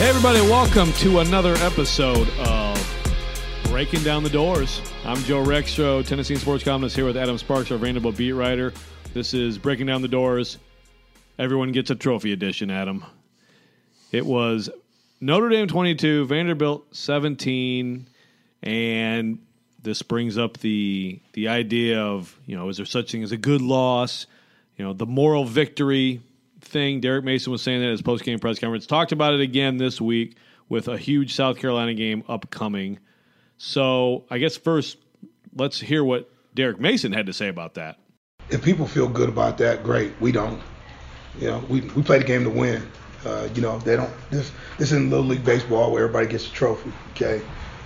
Hey, everybody, welcome to another episode of Breaking Down the Doors. I'm Joe Rexrode, Tennessee sports columnist, here with Adam Sparks, our Vanderbilt beat writer. This is Breaking Down the Doors. Everyone gets a trophy edition, Adam. It was Notre Dame 22, Vanderbilt 17, and this brings up the the idea of you know is there such thing as a good loss? You know the moral victory thing. Derek Mason was saying that at his post game press conference. Talked about it again this week with a huge South Carolina game upcoming. So I guess first let's hear what Derek Mason had to say about that. If people feel good about that, great. We don't. You know, we we play the game to win. Uh, you know, they don't. This this isn't little league baseball where everybody gets a trophy. Okay.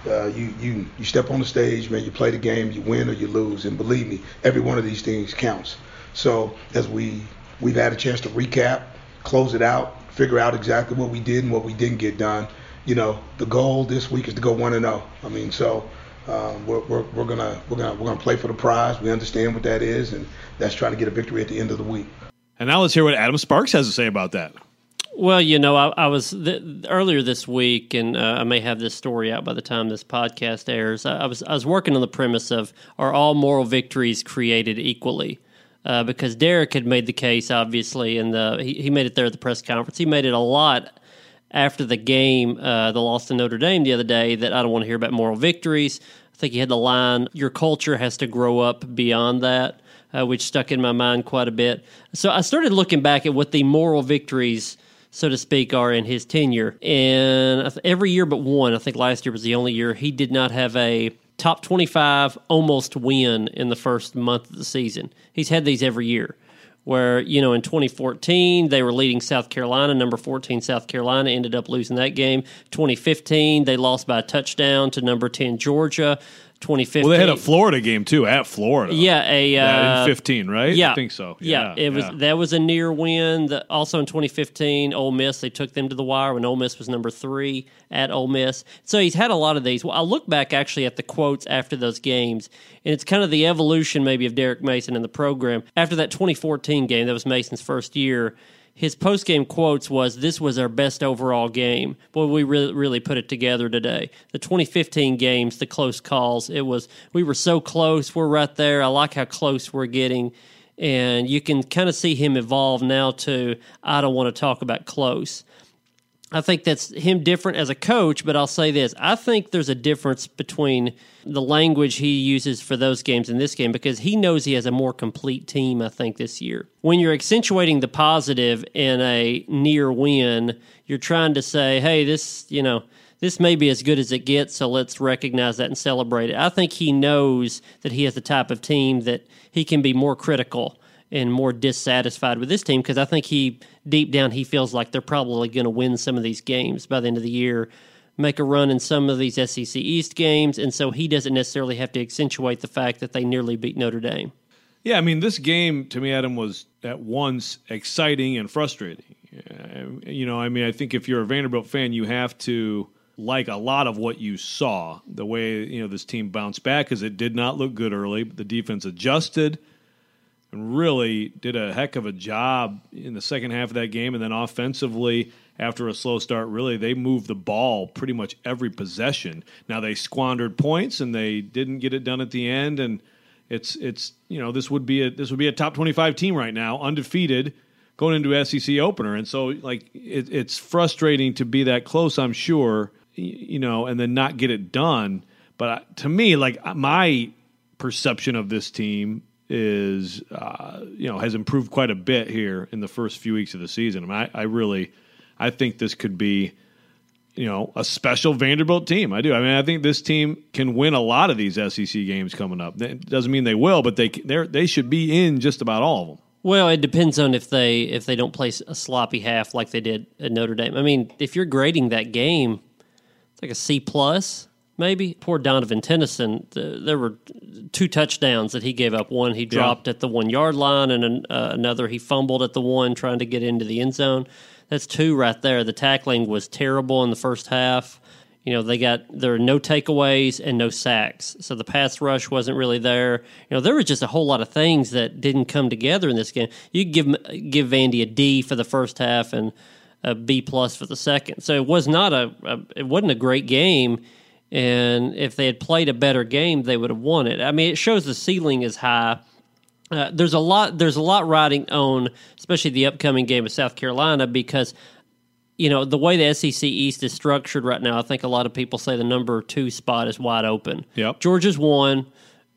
Uh, you you you step on the stage, man. You play the game, you win or you lose, and believe me, every one of these things counts. So as we we've had a chance to recap, close it out, figure out exactly what we did and what we didn't get done. You know, the goal this week is to go one and zero. I mean, so um, we're, we're, we're gonna we're gonna we're gonna play for the prize. We understand what that is, and that's trying to get a victory at the end of the week. And now let's hear what Adam Sparks has to say about that. Well, you know, I, I was th- earlier this week, and uh, I may have this story out by the time this podcast airs. I, I, was I was working on the premise of are all moral victories created equally? Uh, because Derek had made the case, obviously, and he, he made it there at the press conference. He made it a lot after the game, uh, the loss to Notre Dame the other day. That I don't want to hear about moral victories. I think he had the line, "Your culture has to grow up beyond that." Uh, which stuck in my mind quite a bit. So I started looking back at what the moral victories so to speak, are in his tenure. And every year but one, I think last year was the only year he did not have a top 25 almost win in the first month of the season. He's had these every year. Where, you know, in 2014, they were leading South Carolina. Number 14, South Carolina, ended up losing that game. 2015, they lost by a touchdown to number 10, Georgia. 2015. Well, they had a Florida game too at Florida. Yeah, a yeah, in uh, 15, right? Yeah, I think so. Yeah, yeah it was. That was a near win. The, also in 2015, Ole Miss they took them to the wire when Ole Miss was number three at Ole Miss. So he's had a lot of these. Well, I look back actually at the quotes after those games, and it's kind of the evolution maybe of Derek Mason in the program after that 2014 game. That was Mason's first year his post game quotes was, "This was our best overall game." Boy, we really really put it together today. The 2015 games, the close calls, it was we were so close. We're right there. I like how close we're getting, and you can kind of see him evolve now to I don't want to talk about close. I think that's him different as a coach, but I'll say this. I think there's a difference between the language he uses for those games and this game because he knows he has a more complete team, I think, this year. When you're accentuating the positive in a near win, you're trying to say, hey, this, you know, this may be as good as it gets, so let's recognize that and celebrate it. I think he knows that he has the type of team that he can be more critical and more dissatisfied with this team because I think he deep down he feels like they're probably going to win some of these games by the end of the year, make a run in some of these SEC East games, and so he doesn't necessarily have to accentuate the fact that they nearly beat Notre Dame. Yeah, I mean, this game to me, Adam, was at once exciting and frustrating. Uh, you know, I mean, I think if you're a Vanderbilt fan, you have to like a lot of what you saw. The way you know this team bounced back because it did not look good early. But the defense adjusted and really did a heck of a job in the second half of that game. And then offensively, after a slow start, really they moved the ball pretty much every possession. Now they squandered points and they didn't get it done at the end. And it's it's you know this would be a this would be a top twenty five team right now, undefeated, going into SEC opener. And so like it, it's frustrating to be that close. I'm sure you know, and then not get it done. But to me, like my perception of this team is uh, you know has improved quite a bit here in the first few weeks of the season. I, mean, I, I really I think this could be you know a special Vanderbilt team. I do. I mean, I think this team can win a lot of these SEC games coming up. It doesn't mean they will, but they they they should be in just about all of them. Well, it depends on if they if they don't play a sloppy half like they did at Notre Dame. I mean, if you're grading that game, it's like a C plus maybe. Poor Donovan Tennyson. there were two touchdowns that he gave up. One he dropped yeah. at the one yard line, and an, uh, another he fumbled at the one trying to get into the end zone. That's two right there. The tackling was terrible in the first half. You know, they got there are no takeaways and no sacks. So the pass rush wasn't really there. You know, there was just a whole lot of things that didn't come together in this game. You give give Vandy a D for the first half and a B plus for the second. So it was not a, a it wasn't a great game. And if they had played a better game, they would have won it. I mean, it shows the ceiling is high. Uh, there's a lot. There's a lot riding on, especially the upcoming game of South Carolina, because you know the way the SEC East is structured right now. I think a lot of people say the number two spot is wide open. Yep. Georgia's one.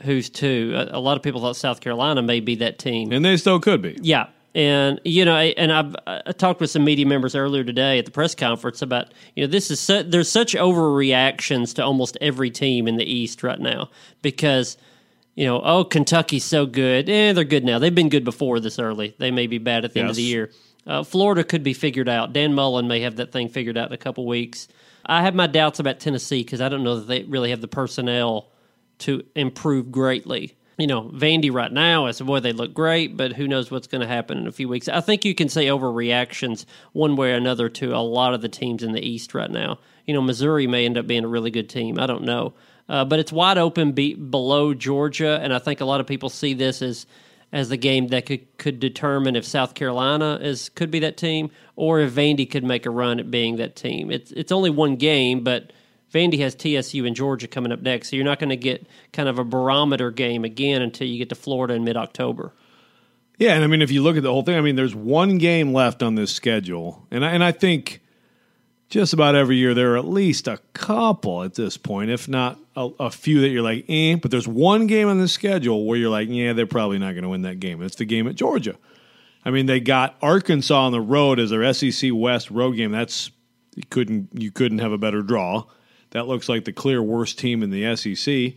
Who's two? A, a lot of people thought South Carolina may be that team. And they still could be. Yeah, and you know, and I've I talked with some media members earlier today at the press conference about you know this is su- there's such overreactions to almost every team in the East right now because you know oh Kentucky's so good, eh they're good now. They've been good before this early. They may be bad at the end of the year. Uh, Florida could be figured out. Dan Mullen may have that thing figured out in a couple weeks. I have my doubts about Tennessee because I don't know that they really have the personnel to improve greatly. You know, Vandy right now, said, boy, they look great, but who knows what's going to happen in a few weeks. I think you can say overreactions one way or another to a lot of the teams in the East right now. You know, Missouri may end up being a really good team. I don't know. Uh, but it's wide open be- below Georgia, and I think a lot of people see this as as the game that could, could determine if South Carolina is could be that team or if Vandy could make a run at being that team. It's it's only one game, but Vandy has TSU and Georgia coming up next, so you're not going to get kind of a barometer game again until you get to Florida in mid October. Yeah, and I mean, if you look at the whole thing, I mean, there's one game left on this schedule, and I, and I think just about every year there are at least a couple at this point, if not a, a few that you're like, eh. But there's one game on the schedule where you're like, yeah, they're probably not going to win that game. It's the game at Georgia. I mean, they got Arkansas on the road as their SEC West road game. That's you couldn't you couldn't have a better draw. That looks like the clear worst team in the SEC. I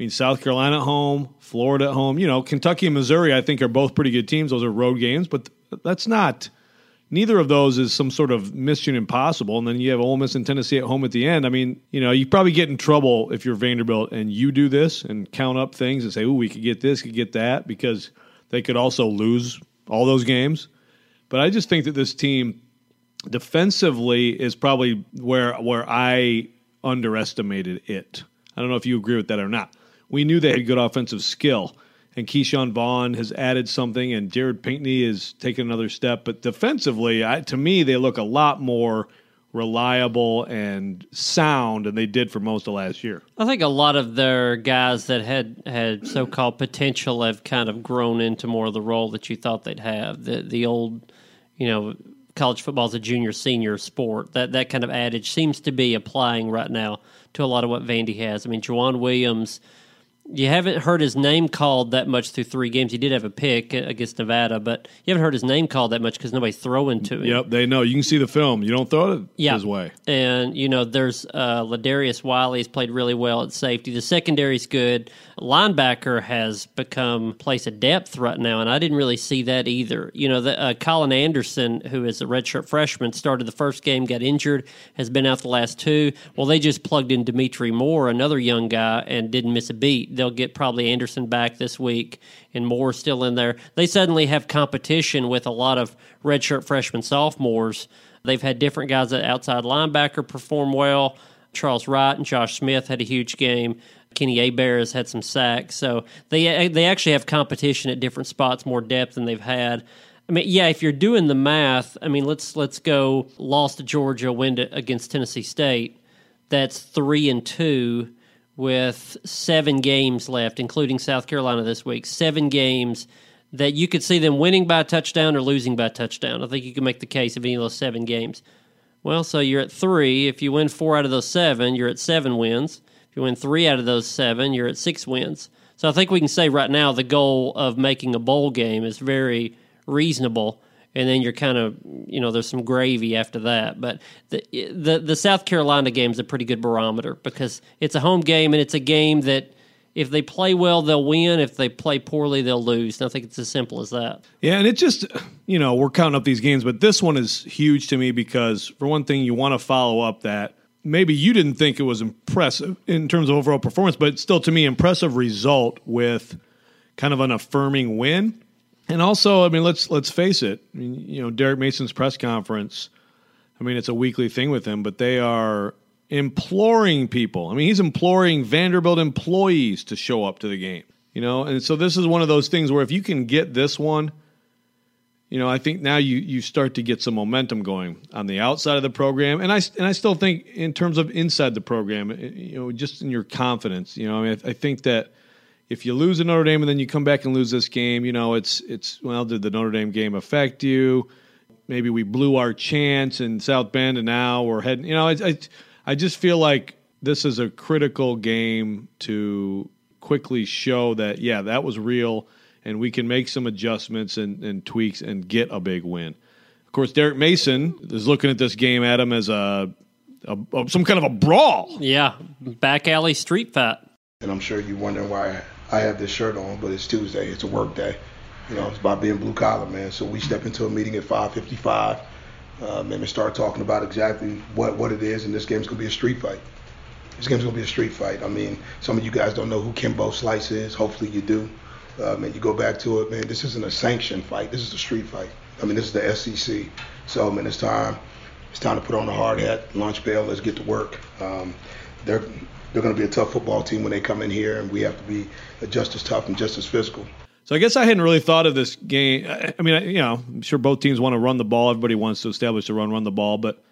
mean, South Carolina at home, Florida at home. You know, Kentucky and Missouri, I think, are both pretty good teams. Those are road games, but that's not. Neither of those is some sort of mission impossible. And then you have Ole Miss and Tennessee at home at the end. I mean, you know, you probably get in trouble if you're Vanderbilt and you do this and count up things and say, "Oh, we could get this, could get that," because they could also lose all those games. But I just think that this team defensively is probably where where I underestimated it. I don't know if you agree with that or not. We knew they had good offensive skill, and Ke'Shawn Vaughn has added something, and Jared Pinkney is taking another step. But defensively, I, to me, they look a lot more reliable and sound than they did for most of last year. I think a lot of their guys that had had so called potential have kind of grown into more of the role that you thought they'd have. The the old, you know, college football is a junior senior sport. That that kind of adage seems to be applying right now to a lot of what Vandy has. I mean, Joejuan Williams. You haven't heard his name called that much through three games. He did have a pick against Nevada, but you haven't heard his name called that much because nobody's throwing to him. Yep, they know. You can see the film. You don't throw it Yeah. his way. And you know, there's uh, Ladarius Wiley has played really well at safety. The secondary's good. Linebacker has become place of depth right now, and I didn't really see that either. You know, the, uh, Colin Anderson, who is a redshirt freshman, started the first game, got injured, has been out the last two. Well, they just plugged in Dimitri Moore, another young guy, and didn't miss a beat. They'll get probably Anderson back this week, and Moore still in there. They suddenly have competition with a lot of redshirt freshmen, sophomores. They've had different guys at outside linebacker perform well. Charles Wright and Josh Smith had a huge game. Kenny Abear has had some sacks, so they they actually have competition at different spots, more depth than they've had. I mean, yeah, if you're doing the math, I mean, let's let's go lost to Georgia, win to, against Tennessee State. That's three and two with seven games left, including South Carolina this week. Seven games that you could see them winning by a touchdown or losing by a touchdown. I think you can make the case of any of those seven games. Well, so you're at three. If you win four out of those seven, you're at seven wins. If you win three out of those seven, you're at six wins. So I think we can say right now the goal of making a bowl game is very reasonable. And then you're kind of, you know, there's some gravy after that. But the the, the South Carolina game is a pretty good barometer because it's a home game and it's a game that if they play well, they'll win. If they play poorly, they'll lose. And I think it's as simple as that. Yeah, and it just, you know, we're counting up these games, but this one is huge to me because, for one thing, you want to follow up that maybe you didn't think it was impressive in terms of overall performance, but still, to me, impressive result with kind of an affirming win. And also, I mean, let's let's face it. I mean, you know, Derek Mason's press conference. I mean, it's a weekly thing with him, but they are imploring people. I mean, he's imploring Vanderbilt employees to show up to the game. You know, and so this is one of those things where if you can get this one, you know, I think now you you start to get some momentum going on the outside of the program, and I and I still think in terms of inside the program, you know, just in your confidence, you know, I mean, I, I think that if you lose a Notre Dame and then you come back and lose this game, you know, it's it's well, did the Notre Dame game affect you? Maybe we blew our chance in South Bend, and now we're heading. You know, I I, I just feel like this is a critical game to quickly show that yeah, that was real and we can make some adjustments and, and tweaks and get a big win. Of course, Derek Mason is looking at this game, Adam, as a, a, a some kind of a brawl. Yeah, back alley street fight. And I'm sure you're wondering why I have this shirt on, but it's Tuesday. It's a work day. You know, it's about being blue collar, man. So we step into a meeting at 5:55, um, and we start talking about exactly what what it is, and this game's gonna be a street fight. This game's gonna be a street fight. I mean, some of you guys don't know who Kimbo Slice is. Hopefully, you do. Uh, man, you go back to it, man. This isn't a sanctioned fight. This is a street fight. I mean, this is the SEC. So, man, it's time. It's time to put on the hard hat, launch bail. Let's get to work. Um, they're they're going to be a tough football team when they come in here, and we have to be just as tough and just as physical. So I guess I hadn't really thought of this game. I mean, you know, I'm sure both teams want to run the ball. Everybody wants to establish the run, run the ball. But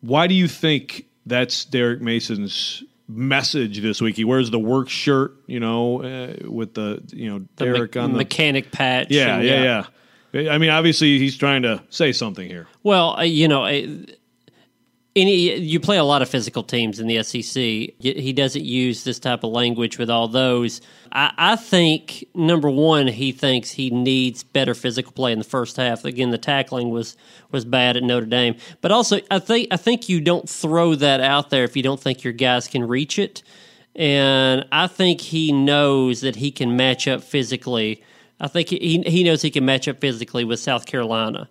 why do you think that's Derek Mason's message this week. He wears the work shirt, you know, uh, with the you know Derek the on the mechanic patch. Yeah, and, yeah, yeah, I mean, obviously, he's trying to say something here. Well, uh, you know, any you play a lot of physical teams in the SEC. He doesn't use this type of language with all those. I, I, think number one, he thinks he needs better physical play in the first half. Again, the tackling was was bad at Notre Dame, but also I think I think you don't throw that out there if you don't think your guys can reach it. And I think he knows that he can match up physically. I think he he knows he can match up physically with South Carolina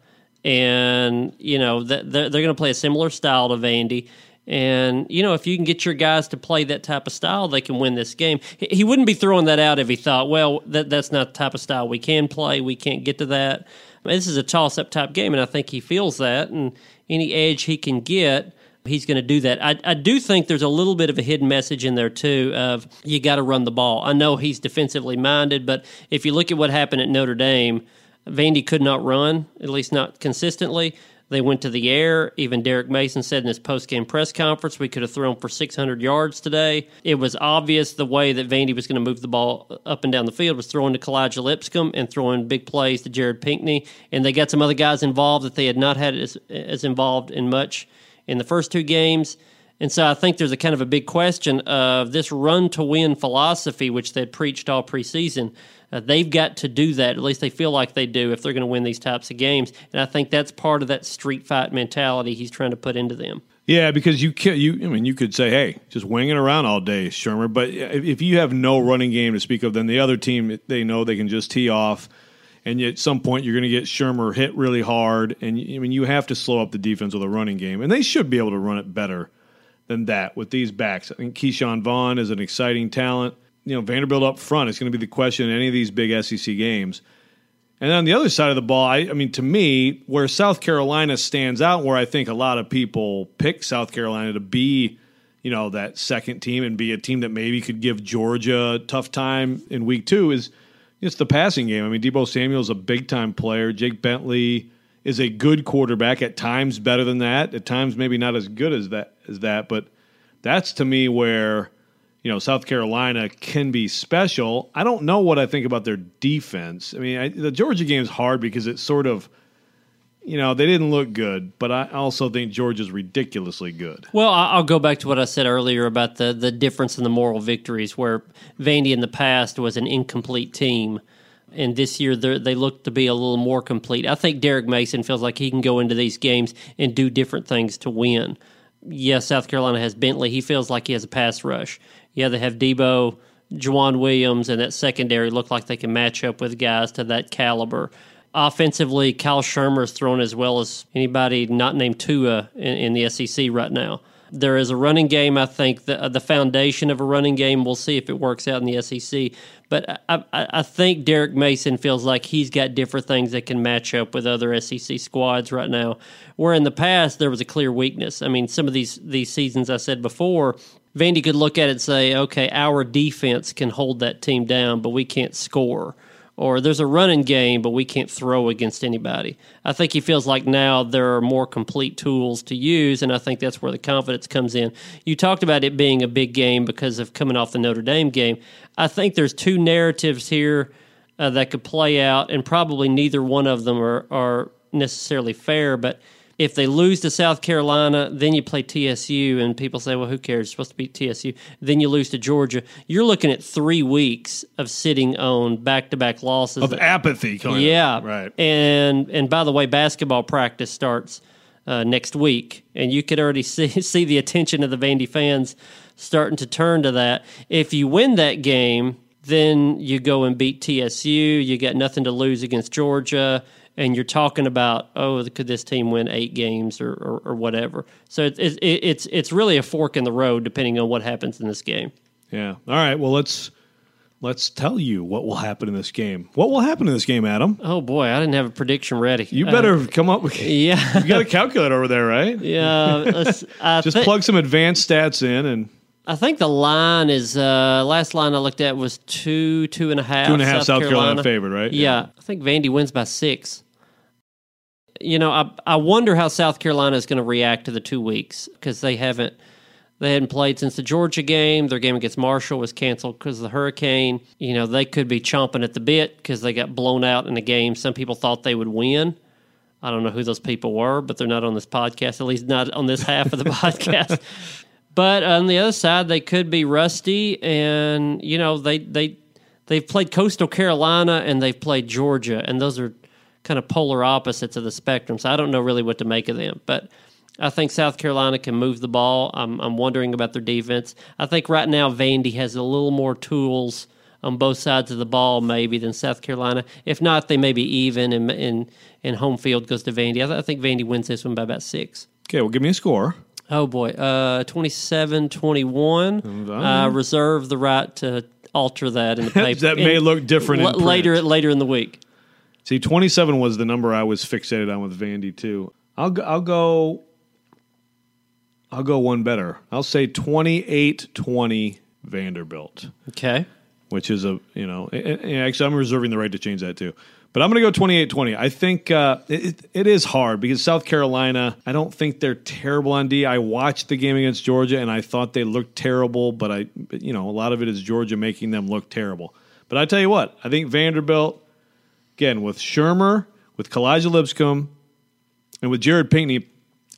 and you know they're, they're going to play a similar style to Vandy. And you know, if you can get your guys to play that type of style, they can win this game. He wouldn't be throwing that out if he thought, well, that that's not the type of style we can play. We can't get to that. I mean, this is a toss-up type game, and I think he feels that. And any edge he can get, he's going to do that. I, I do think there's a little bit of a hidden message in there too of you got to run the ball. I know he's defensively minded, but if you look at what happened at Notre Dame Vandy could not run, at least not consistently. They went to the air. Even Derek Mason said in his post-game press conference, we could have thrown for 600 yards today. It was obvious the way that Vandy was going to move the ball up and down the field was throwing to Kalija Lipscomb and throwing big plays to Jared Pinkney. And they got some other guys involved that they had not had as, as involved in much in the first two games. And so I think there's a kind of a big question of this run to win philosophy, which they'd preached all preseason. Uh, they've got to do that. At least they feel like they do if they're going to win these types of games. And I think that's part of that street fight mentality he's trying to put into them. Yeah, because you can you I mean you could say, hey, just winging around all day, Shurmur. But if you have no running game to speak of, then the other team they know they can just tee off, and at some point you're going to get Shurmur hit really hard, and I mean you have to slow up the defense with a running game, and they should be able to run it better than that with these backs. I think Ke'Shawn Vaughn is an exciting talent you know Vanderbilt up front is going to be the question in any of these big SEC games. And on the other side of the ball, I, I, mean, to me, where South Carolina stands out, where I think a lot of people pick South Carolina to be, you know, that second team and be a team that maybe could give Georgia a tough time in week two is it's the passing game. I mean, Deebo Samuel is a big time player. Jake Bentley is a good quarterback at times, better than that. At times, maybe not as good as that as that. But that's to me where you know South Carolina can be special. I don't know what I think about their defense. I mean, I, the Georgia game is hard because it's sort of you know, they didn't look good, but I also think Georgia's ridiculously good. Well, I'll go back to what I said earlier about the, the difference in the moral victories, where Vandy in the past was an incomplete team, and this year they look to be a little more complete. I think Derek Mason feels like he can go into these games and do different things to win. Yes, South Carolina has Bentley. He feels like he has a pass rush. Yeah, they have Deebo, Joejuan Williams, and that secondary look like they can match up with guys to that caliber. Offensively, Kyle Shurmur is thrown as well as anybody not named Tua in, in the SEC right now. There is a running game. I think the uh, the foundation of a running game. We'll see if it works out in the SEC. But I, I, think Derek Mason feels like he's got different things that can match up with other SEC squads right now. Where in the past there was a clear weakness. I mean, some of these these seasons I said before, Vandy could look at it and say, okay, our defense can hold that team down, but we can't score. Or there's a running game, but we can't throw against anybody. I think he feels like now there are more complete tools to use, and I think that's where the confidence comes in. You talked about it being a big game because of coming off the Notre Dame game. I think there's two narratives here uh, that could play out, and probably neither one of them are, are necessarily fair, but – if they lose to South Carolina, then you play TSU, and people say, well, who cares? It's supposed to beat TSU. Then you lose to Georgia. You're looking at three weeks of sitting on back to back losses. Of apathy, kind yeah. Of. Right. And, and by the way, basketball practice starts uh, next week, and you could already see, see the attention of the Vandy fans starting to turn to that. If you win that game, then you go and beat TSU. You got nothing to lose against Georgia and you're talking about oh could this team win eight games or, or, or whatever so it's, it's it's it's really a fork in the road depending on what happens in this game yeah all right well let's let's tell you what will happen in this game what will happen in this game adam oh boy i didn't have a prediction ready you better uh, come up with yeah you got a calculator over there right yeah just th- plug some advanced stats in and I think the line is uh, last line I looked at was two, two and a half. Two and a half South, South Carolina. Carolina favored, right? Yeah. yeah. I think Vandy wins by six you know, I I wonder how South Carolina is going to react to the two weeks because they haven't they hadn't played since the Georgia game. Their game against Marshall was canceled because of the hurricane. You know, they could be chomping at the bit because they got blown out in the game. Some people thought they would win. I don't know who those people were, but they're not on this podcast, at least not on this half of the podcast. But on the other side, they could be rusty, and you know they they they've played Coastal Carolina and they've played Georgia, and those are kind of polar opposites of the spectrum. So I don't know really what to make of them. But I think South Carolina can move the ball. I'm, I'm wondering about their defense. I think right now Vandy has a little more tools on both sides of the ball maybe than South Carolina. If not, they may be even and, and, and home field goes to Vandy. I, th- I think Vandy wins this one by about six. Okay, well, give me a score. Oh, boy. Uh, 27 21. I reserve the right to alter that in the paper. that may look different l- later, later in the week. See, 27 was the number I was fixated on with Vandy too. I'll go, I'll go I'll go one better. I'll say 28-20 Vanderbilt. Okay. Which is a, you know, actually I'm reserving the right to change that too. But I'm going to go 28-20. I think uh, it, it is hard because South Carolina, I don't think they're terrible on D. I watched the game against Georgia and I thought they looked terrible, but I you know, a lot of it is Georgia making them look terrible. But I tell you what, I think Vanderbilt again with Shurmur, with Kalija Lipscomb, and with Jared Pinkney,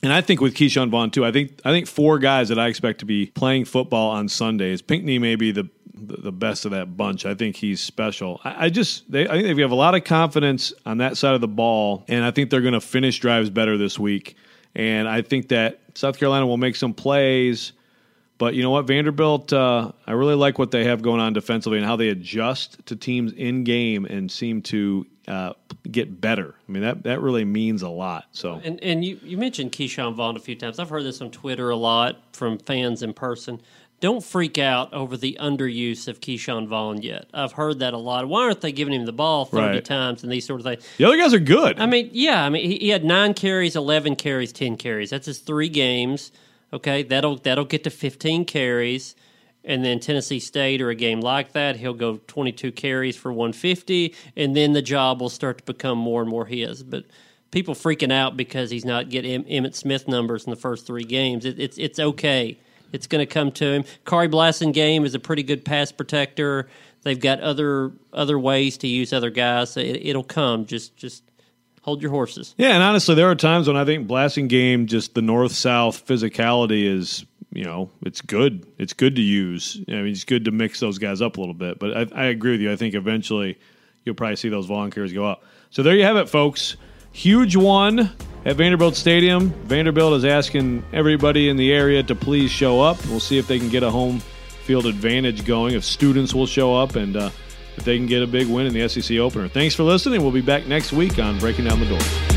and I think with Ke'Shawn Vaughn too. I think I think four guys that I expect to be playing football on Sundays. Pinkney may be the the best of that bunch. I think he's special. I, I just they, I think they have a lot of confidence on that side of the ball, and I think they're going to finish drives better this week. And I think that South Carolina will make some plays. But you know what, Vanderbilt, uh, I really like what they have going on defensively and how they adjust to teams in game and seem to uh, get better. I mean, that that really means a lot. So, and and you, you mentioned Ke'Shawn Vaughn a few times. I've heard this on Twitter a lot from fans in person. Don't freak out over the underuse of Ke'Shawn Vaughn yet. I've heard that a lot. Why aren't they giving him the ball 30 right. times and these sort of things? The other guys are good. I mean, yeah. I mean, he, he had nine carries, 11 carries, 10 carries. That's his three games. Okay, that'll that'll get to 15 carries, and then Tennessee State or a game like that, he'll go 22 carries for 150, and then the job will start to become more and more his. But people freaking out because he's not getting Emmitt Smith numbers in the first three games. It, it's it's okay. It's going to come to him. Khari Blasingame is a pretty good pass protector. They've got other other ways to use other guys. So it, will come. Just just hold your horses. Yeah, and honestly, there are times when I think Blasingame, just the north south physicality is, you know, it's good. It's good to use. I mean, it's good to mix those guys up a little bit. But I, I agree with you. I think eventually you'll probably see those volunteers go up. So there you have it, folks. Huge one at Vanderbilt Stadium. Vanderbilt is asking everybody in the area to please show up. We'll see if they can get a home field advantage going. If students will show up and. Uh, if they can get a big win in the SEC opener. Thanks for listening. We'll be back next week on Breaking Down the Door.